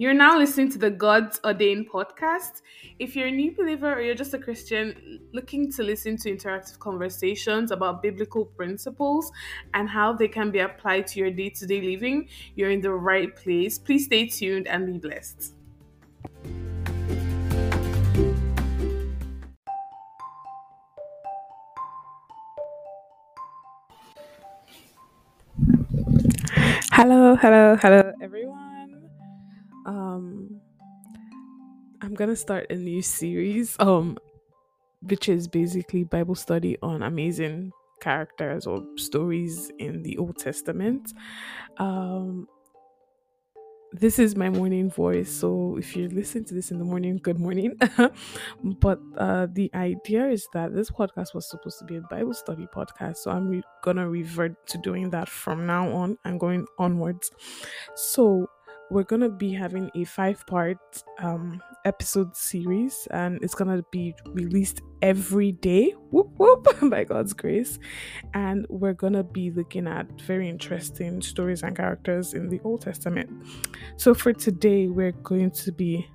You're now listening to the God's Ordained podcast. If you're a new believer or you're just a Christian looking to listen to interactive conversations about biblical principles and how they can be applied to your day to day living, you're in the right place. Please stay tuned and be blessed. Hello, hello, hello, gonna start a new series, um, which is basically Bible study on amazing characters or stories in the Old Testament. Um, this is my morning voice so if you listen to this in the morning good morning. But uh the idea is that this podcast was supposed to be a bible study podcast so i'm re- gonna revert to doing that from now on and going onwards. So we're gonna be having a five part um, episode series and it's gonna be released every day. Whoop whoop by god's grace. And we're gonna be looking at very interesting stories and characters in the old testament. So for today we're going to be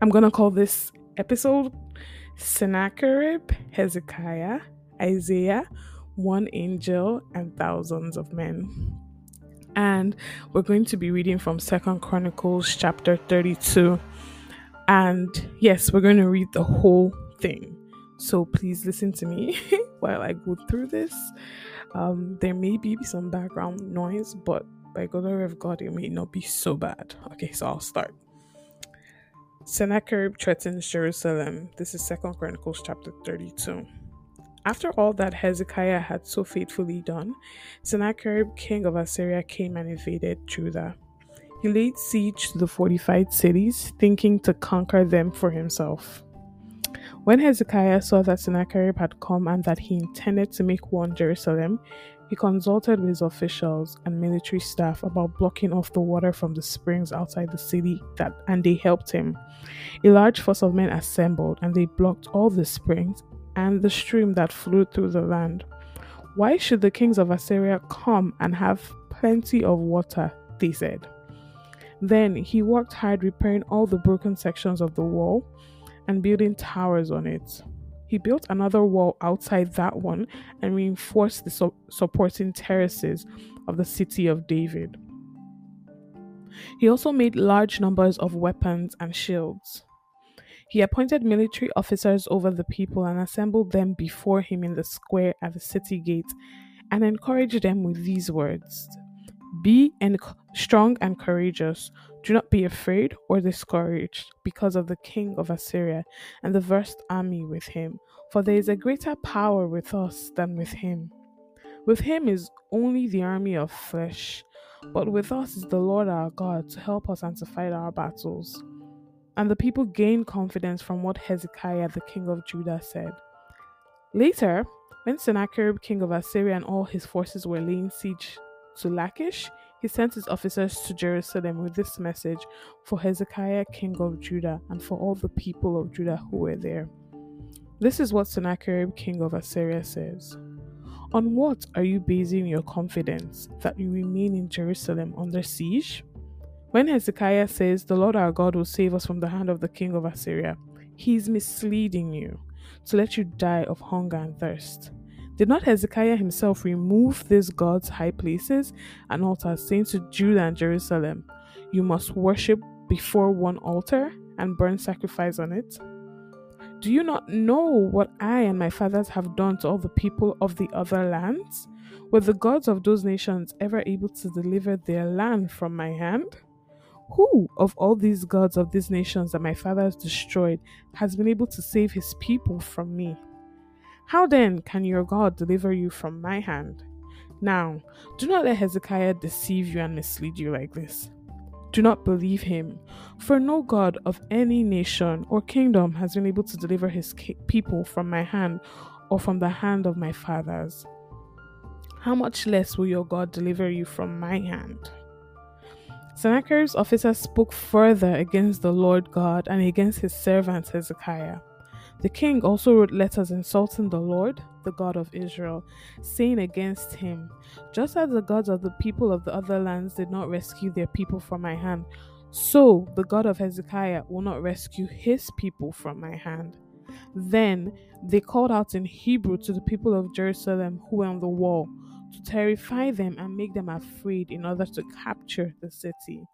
i'm gonna call this episode sennacherib hezekiah isaiah one angel and thousands of men and we're going to be reading from second chronicles chapter 32 and yes we're going to read the whole thing. So please listen to me while i go through this. Um, there may be some background noise but by god of god it may not be so bad. Okay so i'll start. Sennacherib threatens jerusalem. This is second chronicles chapter 32 after all that Hezekiah had so faithfully done, Sennacherib, king of Assyria, came and invaded Judah. He laid siege to the fortified cities, thinking to conquer them for himself. When Hezekiah saw that Sennacherib had come and that he intended to make war on Jerusalem, he consulted with his officials and military staff about blocking off the water from the springs outside the city that and they helped him. A large force of men assembled and they blocked all the springs and the stream that flowed through the land. Why should the kings of Assyria come and have plenty of water? They said. Then he worked hard repairing all the broken sections of the wall and building towers on it. He built another wall outside that one and reinforced the su- supporting terraces of the city of David. He also made large numbers of weapons and shields. He appointed military officers over the people and assembled them before him in the square at the city gate and encouraged them with these words Be en- strong and courageous. Do not be afraid or discouraged because of the king of Assyria and the vast army with him, for there is a greater power with us than with him. With him is only the army of flesh, but with us is the Lord our God to help us and to fight our battles. And the people gained confidence from what Hezekiah, the king of Judah, said. Later, when Sennacherib, king of Assyria, and all his forces were laying siege to Lachish, he sent his officers to Jerusalem with this message for Hezekiah, king of Judah, and for all the people of Judah who were there. This is what Sennacherib, king of Assyria, says On what are you basing your confidence that you remain in Jerusalem under siege? When Hezekiah says, The Lord our God will save us from the hand of the king of Assyria, he is misleading you to let you die of hunger and thirst. Did not Hezekiah himself remove these gods' high places and altars, saying to Judah and Jerusalem, You must worship before one altar and burn sacrifice on it? Do you not know what I and my fathers have done to all the people of the other lands? Were the gods of those nations ever able to deliver their land from my hand? Who of all these gods of these nations that my fathers destroyed has been able to save his people from me? How then can your God deliver you from my hand? Now, do not let Hezekiah deceive you and mislead you like this. Do not believe him, for no God of any nation or kingdom has been able to deliver his people from my hand or from the hand of my fathers. How much less will your God deliver you from my hand? Sennacherib's officers spoke further against the Lord God and against his servant Hezekiah. The king also wrote letters insulting the Lord, the God of Israel, saying against him, Just as the gods of the people of the other lands did not rescue their people from my hand, So the God of Hezekiah will not rescue his people from my hand. Then they called out in Hebrew to the people of Jerusalem who were on the wall to terrify them and make them afraid in order to capture the city.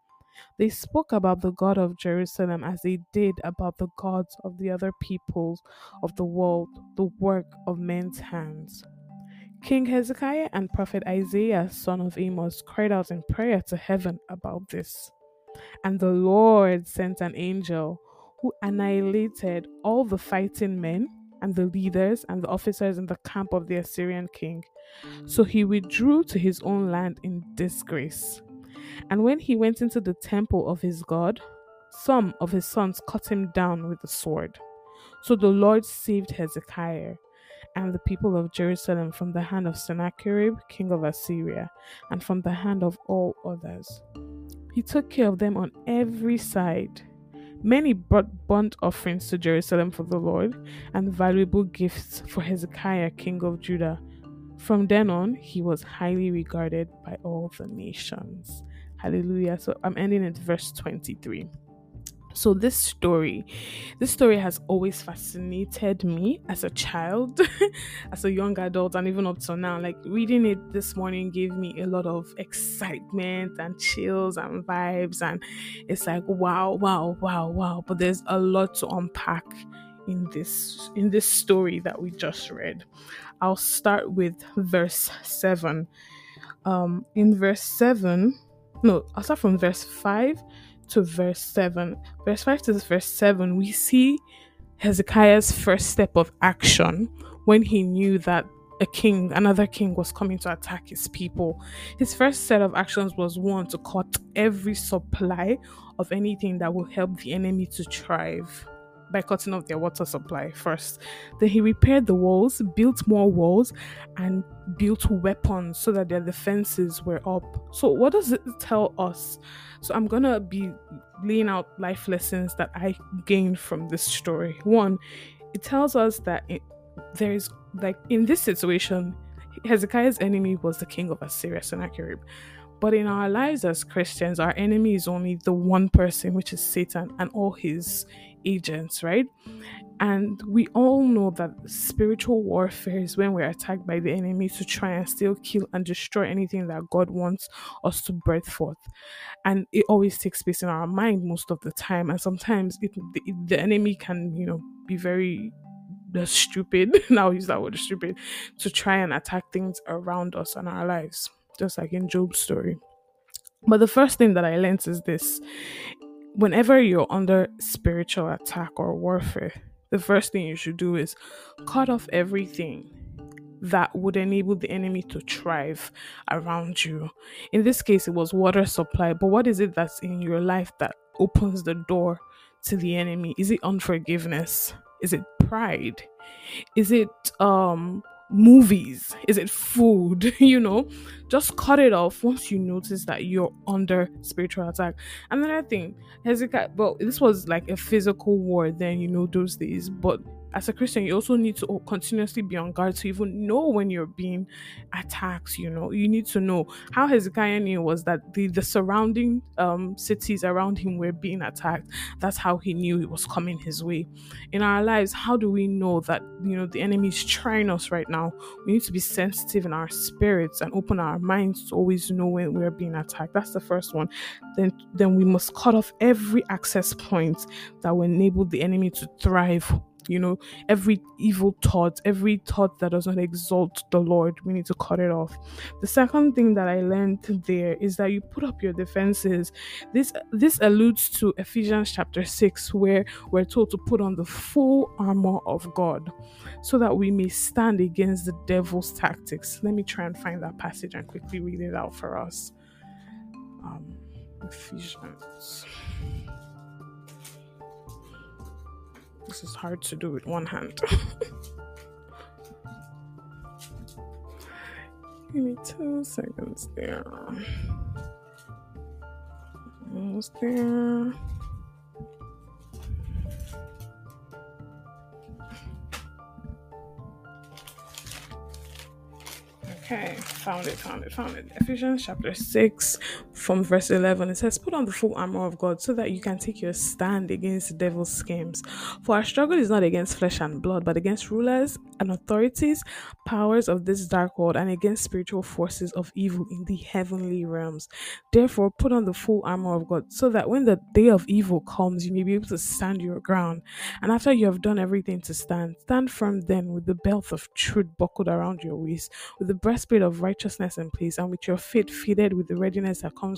They spoke about the God of Jerusalem as they did about the gods of the other peoples of the world, the work of men's hands. King Hezekiah and prophet Isaiah, son of Amoz, cried out in prayer to heaven about this. And the Lord sent an angel who annihilated all the fighting men and the leaders and the officers in the camp of the Assyrian king. So he withdrew to his own land in disgrace. And when he went into the temple of his God, some of his sons cut him down with the sword. So the Lord saved Hezekiah and the people of Jerusalem from the hand of Sennacherib, king of Assyria, and from the hand of all others. He took care of them on every side. Many brought burnt offerings to Jerusalem for the Lord, and valuable gifts for Hezekiah, king of Judah. From then on, he was highly regarded by all the nations. Hallelujah. So I'm ending at verse 23. So this story, this story has always fascinated me as a child, as a young adult, and even up till now. Like reading it this morning gave me a lot of excitement and chills and vibes, and it's like wow, wow, wow, wow. But there's a lot to unpack in this in this story that we just read. I'll start with verse seven. Um, in verse seven, no, I'll start from verse five to verse 7. Verse 5 to verse 7, we see Hezekiah's first step of action when he knew that a king, another king, was coming to attack his people. His first set of actions was one to cut every supply of anything that will help the enemy to thrive by cutting off their water supply first. Then he repaired the walls, built more walls, and built weapons so that their defenses were up. So, what does it tell us? So, I'm gonna be laying out life lessons that I gained from this story. One, it tells us that it, there's like in this situation, Hezekiah's enemy was the king of Assyria, Sennacherib. But in our lives as Christians, our enemy is only the one person, which is Satan and all his agents, right? And we all know that spiritual warfare is when we're attacked by the enemy to try and still kill and destroy anything that God wants us to birth forth. And it always takes place in our mind most of the time. And sometimes it, the, the enemy can, you know, be very the stupid now use that word stupid to try and attack things around us and our lives just like in job's story but the first thing that i learned is this whenever you're under spiritual attack or warfare, the first thing you should do is cut off everything that would enable the enemy to thrive around you. In this case, it was water supply, but what is it that's in your life that opens the door to the enemy? Is it unforgiveness? Is it pride? Is it um movies? Is it food? you know, just cut it off once you notice that you're under spiritual attack. Another thing, Hezekiah, well, this was like a physical war then, you know, those days, but as a Christian, you also need to continuously be on guard to even know when you're being attacked. You know, you need to know how Hezekiah knew was that the the surrounding um, cities around him were being attacked. That's how he knew it was coming his way. In our lives, how do we know that you know the enemy is trying us right now? We need to be sensitive in our spirits and open our minds to always know when we're being attacked. That's the first one. Then then we must cut off every access point that will enable the enemy to thrive you know, every evil thought, every thought that does not exalt the Lord, we need to cut it off. The second thing that I learned there is that you put up your defenses. This this alludes to Ephesians chapter 6, where we're told to put on the full armor of God so that we may stand against the devil's tactics. Let me try and find that passage and quickly read it out for us. Um, Ephesians. This is hard to do with one hand. Give me two seconds there. Almost there. Okay, found it, found it, found it. Ephesians chapter 6 from verse 11, it says, Put on the full armor of God so that you can take your stand against the devil's schemes. For our struggle is not against flesh and blood, but against rulers and authorities, powers of this dark world, and against spiritual forces of evil in the heavenly realms. Therefore, put on the full armor of God so that when the day of evil comes, you may be able to stand your ground. And after you have done everything to stand, stand firm then with the belt of truth buckled around your waist, with the breastplate of righteousness in place, and with your feet fitted with the readiness that comes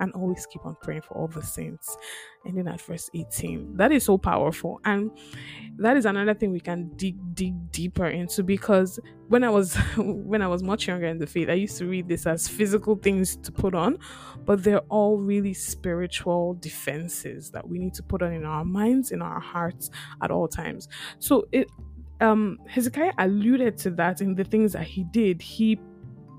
and always keep on praying for all the saints. And then at verse 18, that is so powerful. And that is another thing we can dig dig deeper into because when I was when I was much younger in the faith, I used to read this as physical things to put on, but they're all really spiritual defenses that we need to put on in our minds, in our hearts at all times. So it um Hezekiah alluded to that in the things that he did. He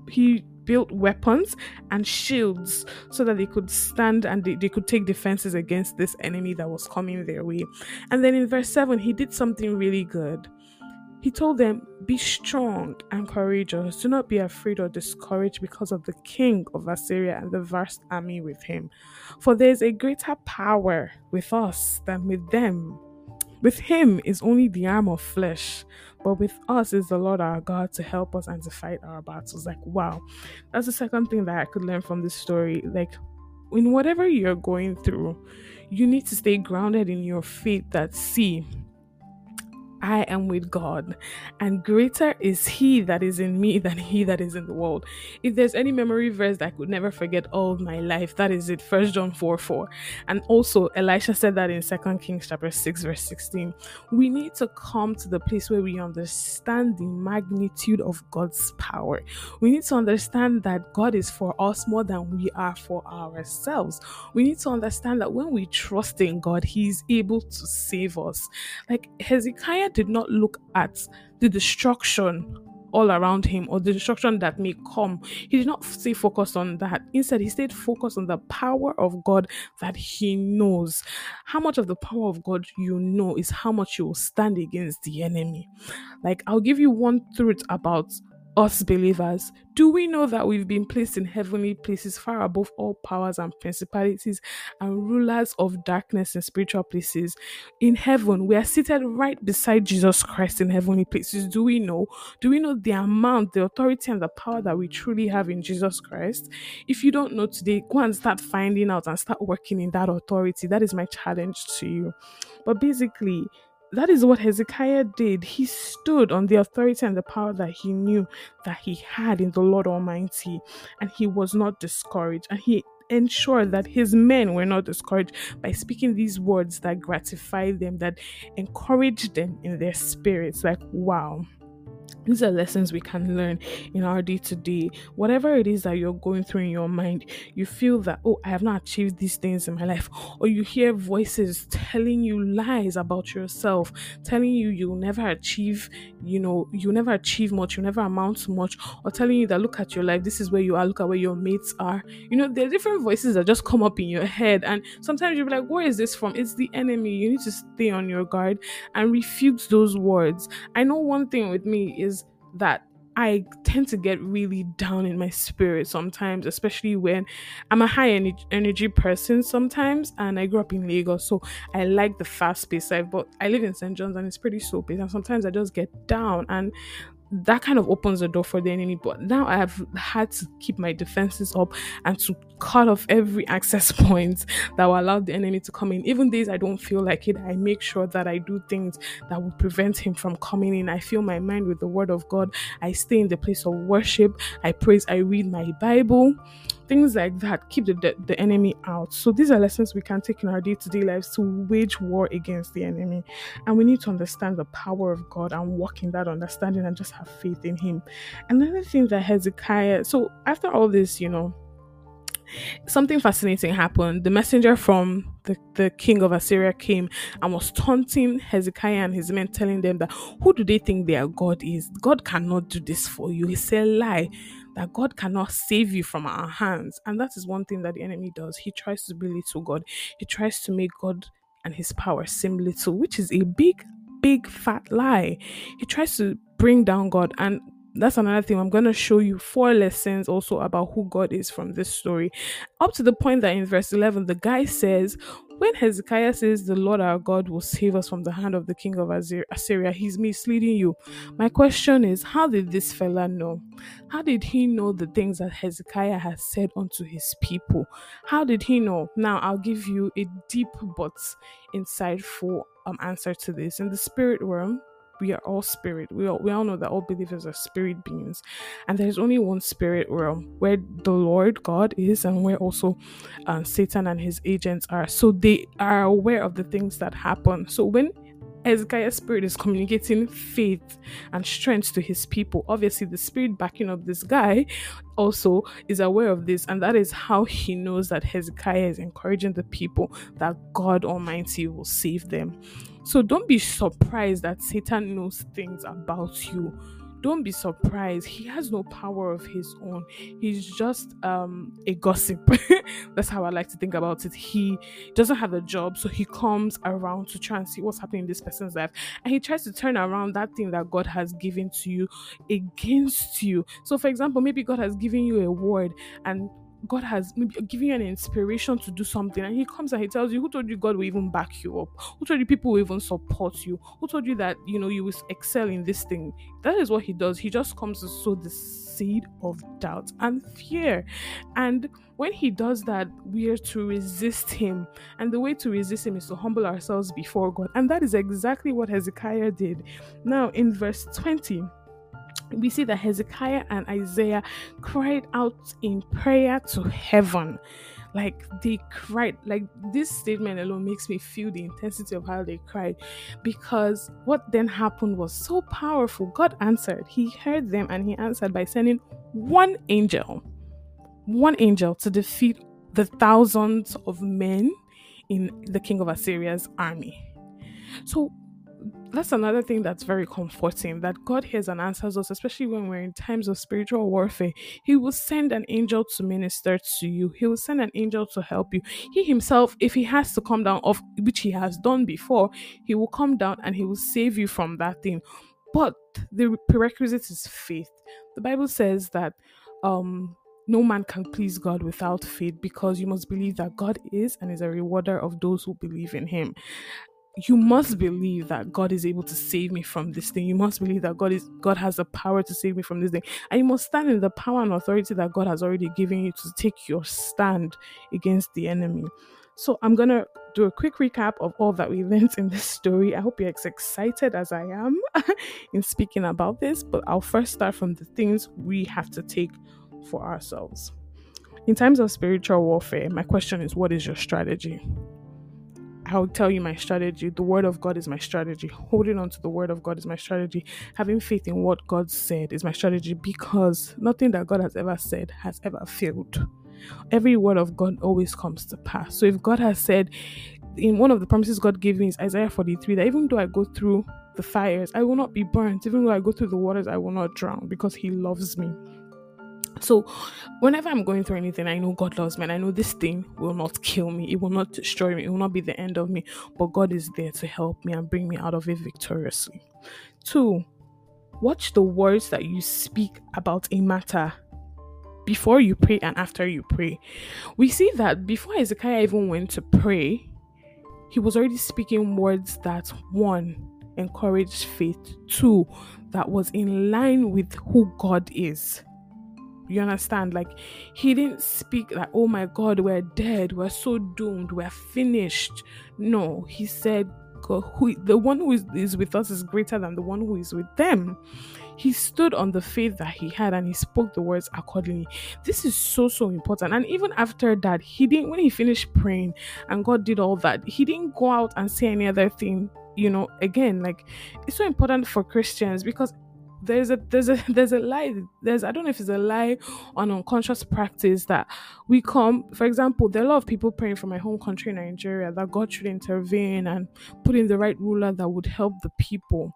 he built weapons and shields so that they could stand and they, they could take defenses against this enemy that was coming their way. And then in verse 7, he did something really good. He told them, Be strong and courageous. Do not be afraid or discouraged because of the king of Assyria and the vast army with him. For there is a greater power with us than with them. With him is only the arm of flesh, but with us is the Lord our God to help us and to fight our battles. Like, wow. That's the second thing that I could learn from this story. Like, in whatever you're going through, you need to stay grounded in your faith that, see, I am with God, and greater is He that is in me than He that is in the world. If there's any memory verse that I could never forget all my life, that is it. First John 4 4. And also, Elisha said that in Second Kings chapter 6, verse 16. We need to come to the place where we understand the magnitude of God's power. We need to understand that God is for us more than we are for ourselves. We need to understand that when we trust in God, He's able to save us. Like Hezekiah did not look at the destruction all around him or the destruction that may come. He did not stay focused on that. Instead, he stayed focused on the power of God that he knows. How much of the power of God you know is how much you will stand against the enemy. Like, I'll give you one truth about us believers, do we know that we've been placed in heavenly places far above all powers and principalities and rulers of darkness and spiritual places? In heaven, we are seated right beside Jesus Christ in heavenly places. Do we know? Do we know the amount, the authority, and the power that we truly have in Jesus Christ? If you don't know today, go and start finding out and start working in that authority. That is my challenge to you. But basically, that is what Hezekiah did. He stood on the authority and the power that he knew that he had in the Lord Almighty, and he was not discouraged. And he ensured that his men were not discouraged by speaking these words that gratified them, that encouraged them in their spirits. Like, wow, these are lessons we can learn in our day to day. Whatever it is that you're going through in your mind, you feel that, oh, I have not achieved these things in my life, or you hear voices telling you lies about yourself, telling you you'll never achieve, you know, you'll never achieve much, you'll never amount to much, or telling you that, look at your life, this is where you are, look at where your mates are. You know, there are different voices that just come up in your head, and sometimes you'll be like, where is this from? It's the enemy. You need to stay on your guard and refute those words. I know one thing with me is that I tend to get really down in my spirit sometimes, especially when I'm a high energy, energy person sometimes, and I grew up in Lagos, so I like the fast paced life. But I live in St. John's and it's pretty slow paced, and sometimes I just get down. And that kind of opens the door for the enemy. But now I have had to keep my defenses up and to cut off every access point that will allow the enemy to come in. Even days I don't feel like it, I make sure that I do things that will prevent him from coming in. I fill my mind with the word of God. I stay in the place of worship. I praise. I read my Bible things like that keep the, the, the enemy out so these are lessons we can take in our day-to-day lives to wage war against the enemy and we need to understand the power of god and walk in that understanding and just have faith in him another thing that hezekiah so after all this you know something fascinating happened. The messenger from the, the king of Assyria came and was taunting Hezekiah and his men, telling them that who do they think their God is? God cannot do this for you. He said, lie that God cannot save you from our hands. And that is one thing that the enemy does. He tries to belittle God, he tries to make God and his power seem little, which is a big, big fat lie. He tries to bring down God. And that's another thing. I'm going to show you four lessons also about who God is from this story. Up to the point that in verse 11, the guy says, when Hezekiah says the Lord our God will save us from the hand of the king of Assyria, he's misleading you. My question is, how did this fella know? How did he know the things that Hezekiah has said unto his people? How did he know? Now, I'll give you a deep but insightful um, answer to this. In the spirit realm, we are all spirit. We all, we all know that all believers are spirit beings, and there's only one spirit realm where the Lord God is, and where also uh, Satan and his agents are. So they are aware of the things that happen. So when Hezekiah's spirit is communicating faith and strength to his people. Obviously, the spirit backing up this guy also is aware of this, and that is how he knows that Hezekiah is encouraging the people that God Almighty will save them. So don't be surprised that Satan knows things about you don't be surprised. He has no power of his own. He's just um, a gossip. That's how I like to think about it. He doesn't have a job, so he comes around to try and see what's happening in this person's life. And he tries to turn around that thing that God has given to you against you. So, for example, maybe God has given you a word and God has maybe given you an inspiration to do something, and He comes and He tells you, Who told you God will even back you up? Who told you people will even support you? Who told you that you know you will excel in this thing? That is what He does. He just comes to sow the seed of doubt and fear. And when He does that, we are to resist Him. And the way to resist Him is to humble ourselves before God. And that is exactly what Hezekiah did. Now, in verse 20, we see that Hezekiah and Isaiah cried out in prayer to heaven. Like they cried, like this statement alone makes me feel the intensity of how they cried because what then happened was so powerful. God answered, He heard them and He answered by sending one angel, one angel to defeat the thousands of men in the king of Assyria's army. So that's another thing that's very comforting that God hears and answers us, especially when we're in times of spiritual warfare. He will send an angel to minister to you, He will send an angel to help you. He Himself, if He has to come down, of which He has done before, He will come down and He will save you from that thing. But the prerequisite is faith. The Bible says that um no man can please God without faith because you must believe that God is and is a rewarder of those who believe in him you must believe that God is able to save me from this thing. You must believe that God is God has the power to save me from this thing. And you must stand in the power and authority that God has already given you to take your stand against the enemy. So I'm gonna do a quick recap of all that we learned in this story. I hope you're as excited as I am in speaking about this, but I'll first start from the things we have to take for ourselves. In times of spiritual warfare, my question is what is your strategy? I'll tell you my strategy. The word of God is my strategy. Holding on to the word of God is my strategy. Having faith in what God said is my strategy because nothing that God has ever said has ever failed. Every word of God always comes to pass. So if God has said, in one of the promises God gave me is Isaiah 43, that even though I go through the fires, I will not be burnt. Even though I go through the waters, I will not drown because He loves me. So, whenever I'm going through anything, I know God loves me, and I know this thing will not kill me, it will not destroy me, it will not be the end of me, but God is there to help me and bring me out of it victoriously. Two, watch the words that you speak about a matter before you pray and after you pray. We see that before Hezekiah even went to pray, he was already speaking words that one encouraged faith, two, that was in line with who God is you understand? Like, he didn't speak like, oh my God, we're dead, we're so doomed, we're finished. No, he said, who, the one who is, is with us is greater than the one who is with them. He stood on the faith that he had and he spoke the words accordingly. This is so, so important. And even after that, he didn't, when he finished praying and God did all that, he didn't go out and say any other thing. You know, again, like it's so important for Christians because there's a there's a there's a lie there's i don't know if it's a lie on unconscious practice that we come for example there are a lot of people praying for my home country nigeria that god should intervene and put in the right ruler that would help the people.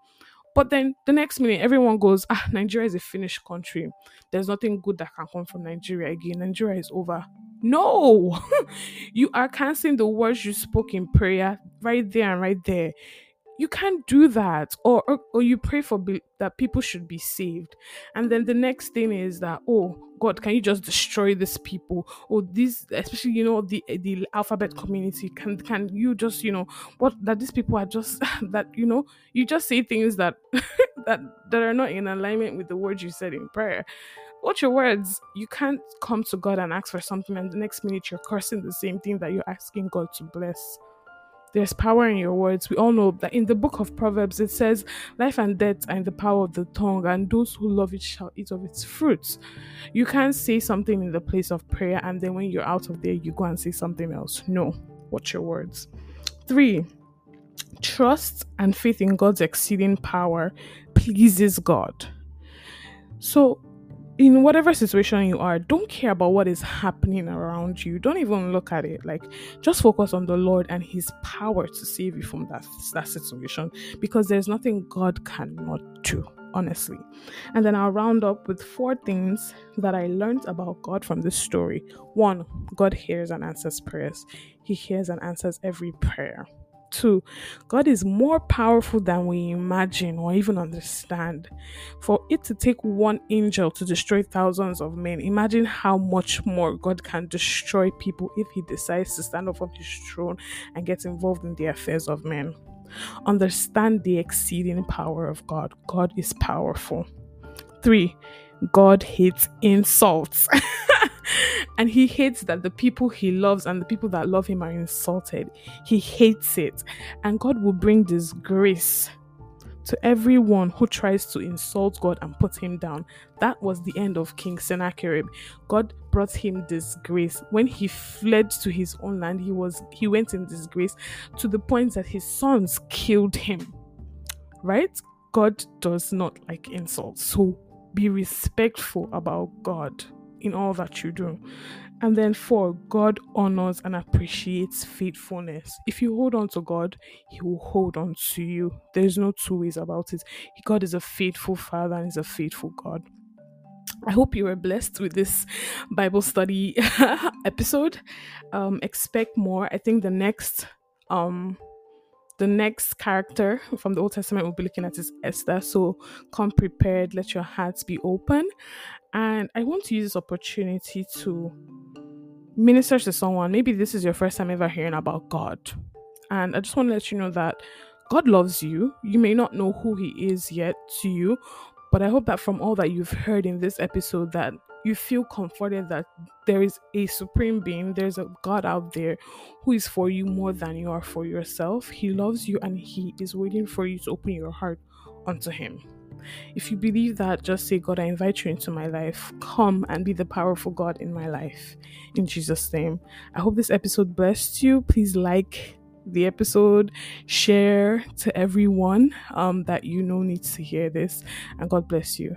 But then the next minute everyone goes ah nigeria is a finished country. There's nothing good that can come from nigeria again. Nigeria is over. No! You are canceling the words you spoke in prayer right there and right there you can't do that or or, or you pray for be- that people should be saved and then the next thing is that oh god can you just destroy these people or these especially you know the the alphabet community can can you just you know what that these people are just that you know you just say things that that that are not in alignment with the words you said in prayer Watch your words. You can't come to God and ask for something, and the next minute you're cursing the same thing that you're asking God to bless. There's power in your words. We all know that in the book of Proverbs it says, Life and death are in the power of the tongue, and those who love it shall eat of its fruits. You can't say something in the place of prayer, and then when you're out of there, you go and say something else. No, watch your words. Three, trust and faith in God's exceeding power pleases God. So in whatever situation you are, don't care about what is happening around you. Don't even look at it. Like just focus on the Lord and his power to save you from that that situation because there's nothing God cannot do, honestly. And then I'll round up with four things that I learned about God from this story. One, God hears and answers prayers. He hears and answers every prayer. Two, God is more powerful than we imagine or even understand. For it to take one angel to destroy thousands of men, imagine how much more God can destroy people if He decides to stand up on His throne and get involved in the affairs of men. Understand the exceeding power of God. God is powerful. Three, God hates insults. and he hates that the people he loves and the people that love him are insulted. He hates it. And God will bring disgrace to everyone who tries to insult God and put him down. That was the end of King Sennacherib. God brought him disgrace. When he fled to his own land, he was he went in disgrace to the point that his sons killed him. Right? God does not like insults. So be respectful about God in all that you do. And then four, God honors and appreciates faithfulness. If you hold on to God, He will hold on to you. There's no two ways about it. God is a faithful Father and is a faithful God. I hope you were blessed with this Bible study episode. Um, expect more. I think the next um the next character from the Old Testament we'll be looking at is Esther. So come prepared, let your hearts be open. And I want to use this opportunity to minister to someone. Maybe this is your first time ever hearing about God. And I just want to let you know that God loves you. You may not know who He is yet to you, but I hope that from all that you've heard in this episode, that you feel comforted that there is a supreme being, there's a God out there who is for you more than you are for yourself. He loves you and He is waiting for you to open your heart unto Him. If you believe that, just say, God, I invite you into my life. Come and be the powerful God in my life. In Jesus' name. I hope this episode blessed you. Please like the episode, share to everyone um, that you know needs to hear this, and God bless you.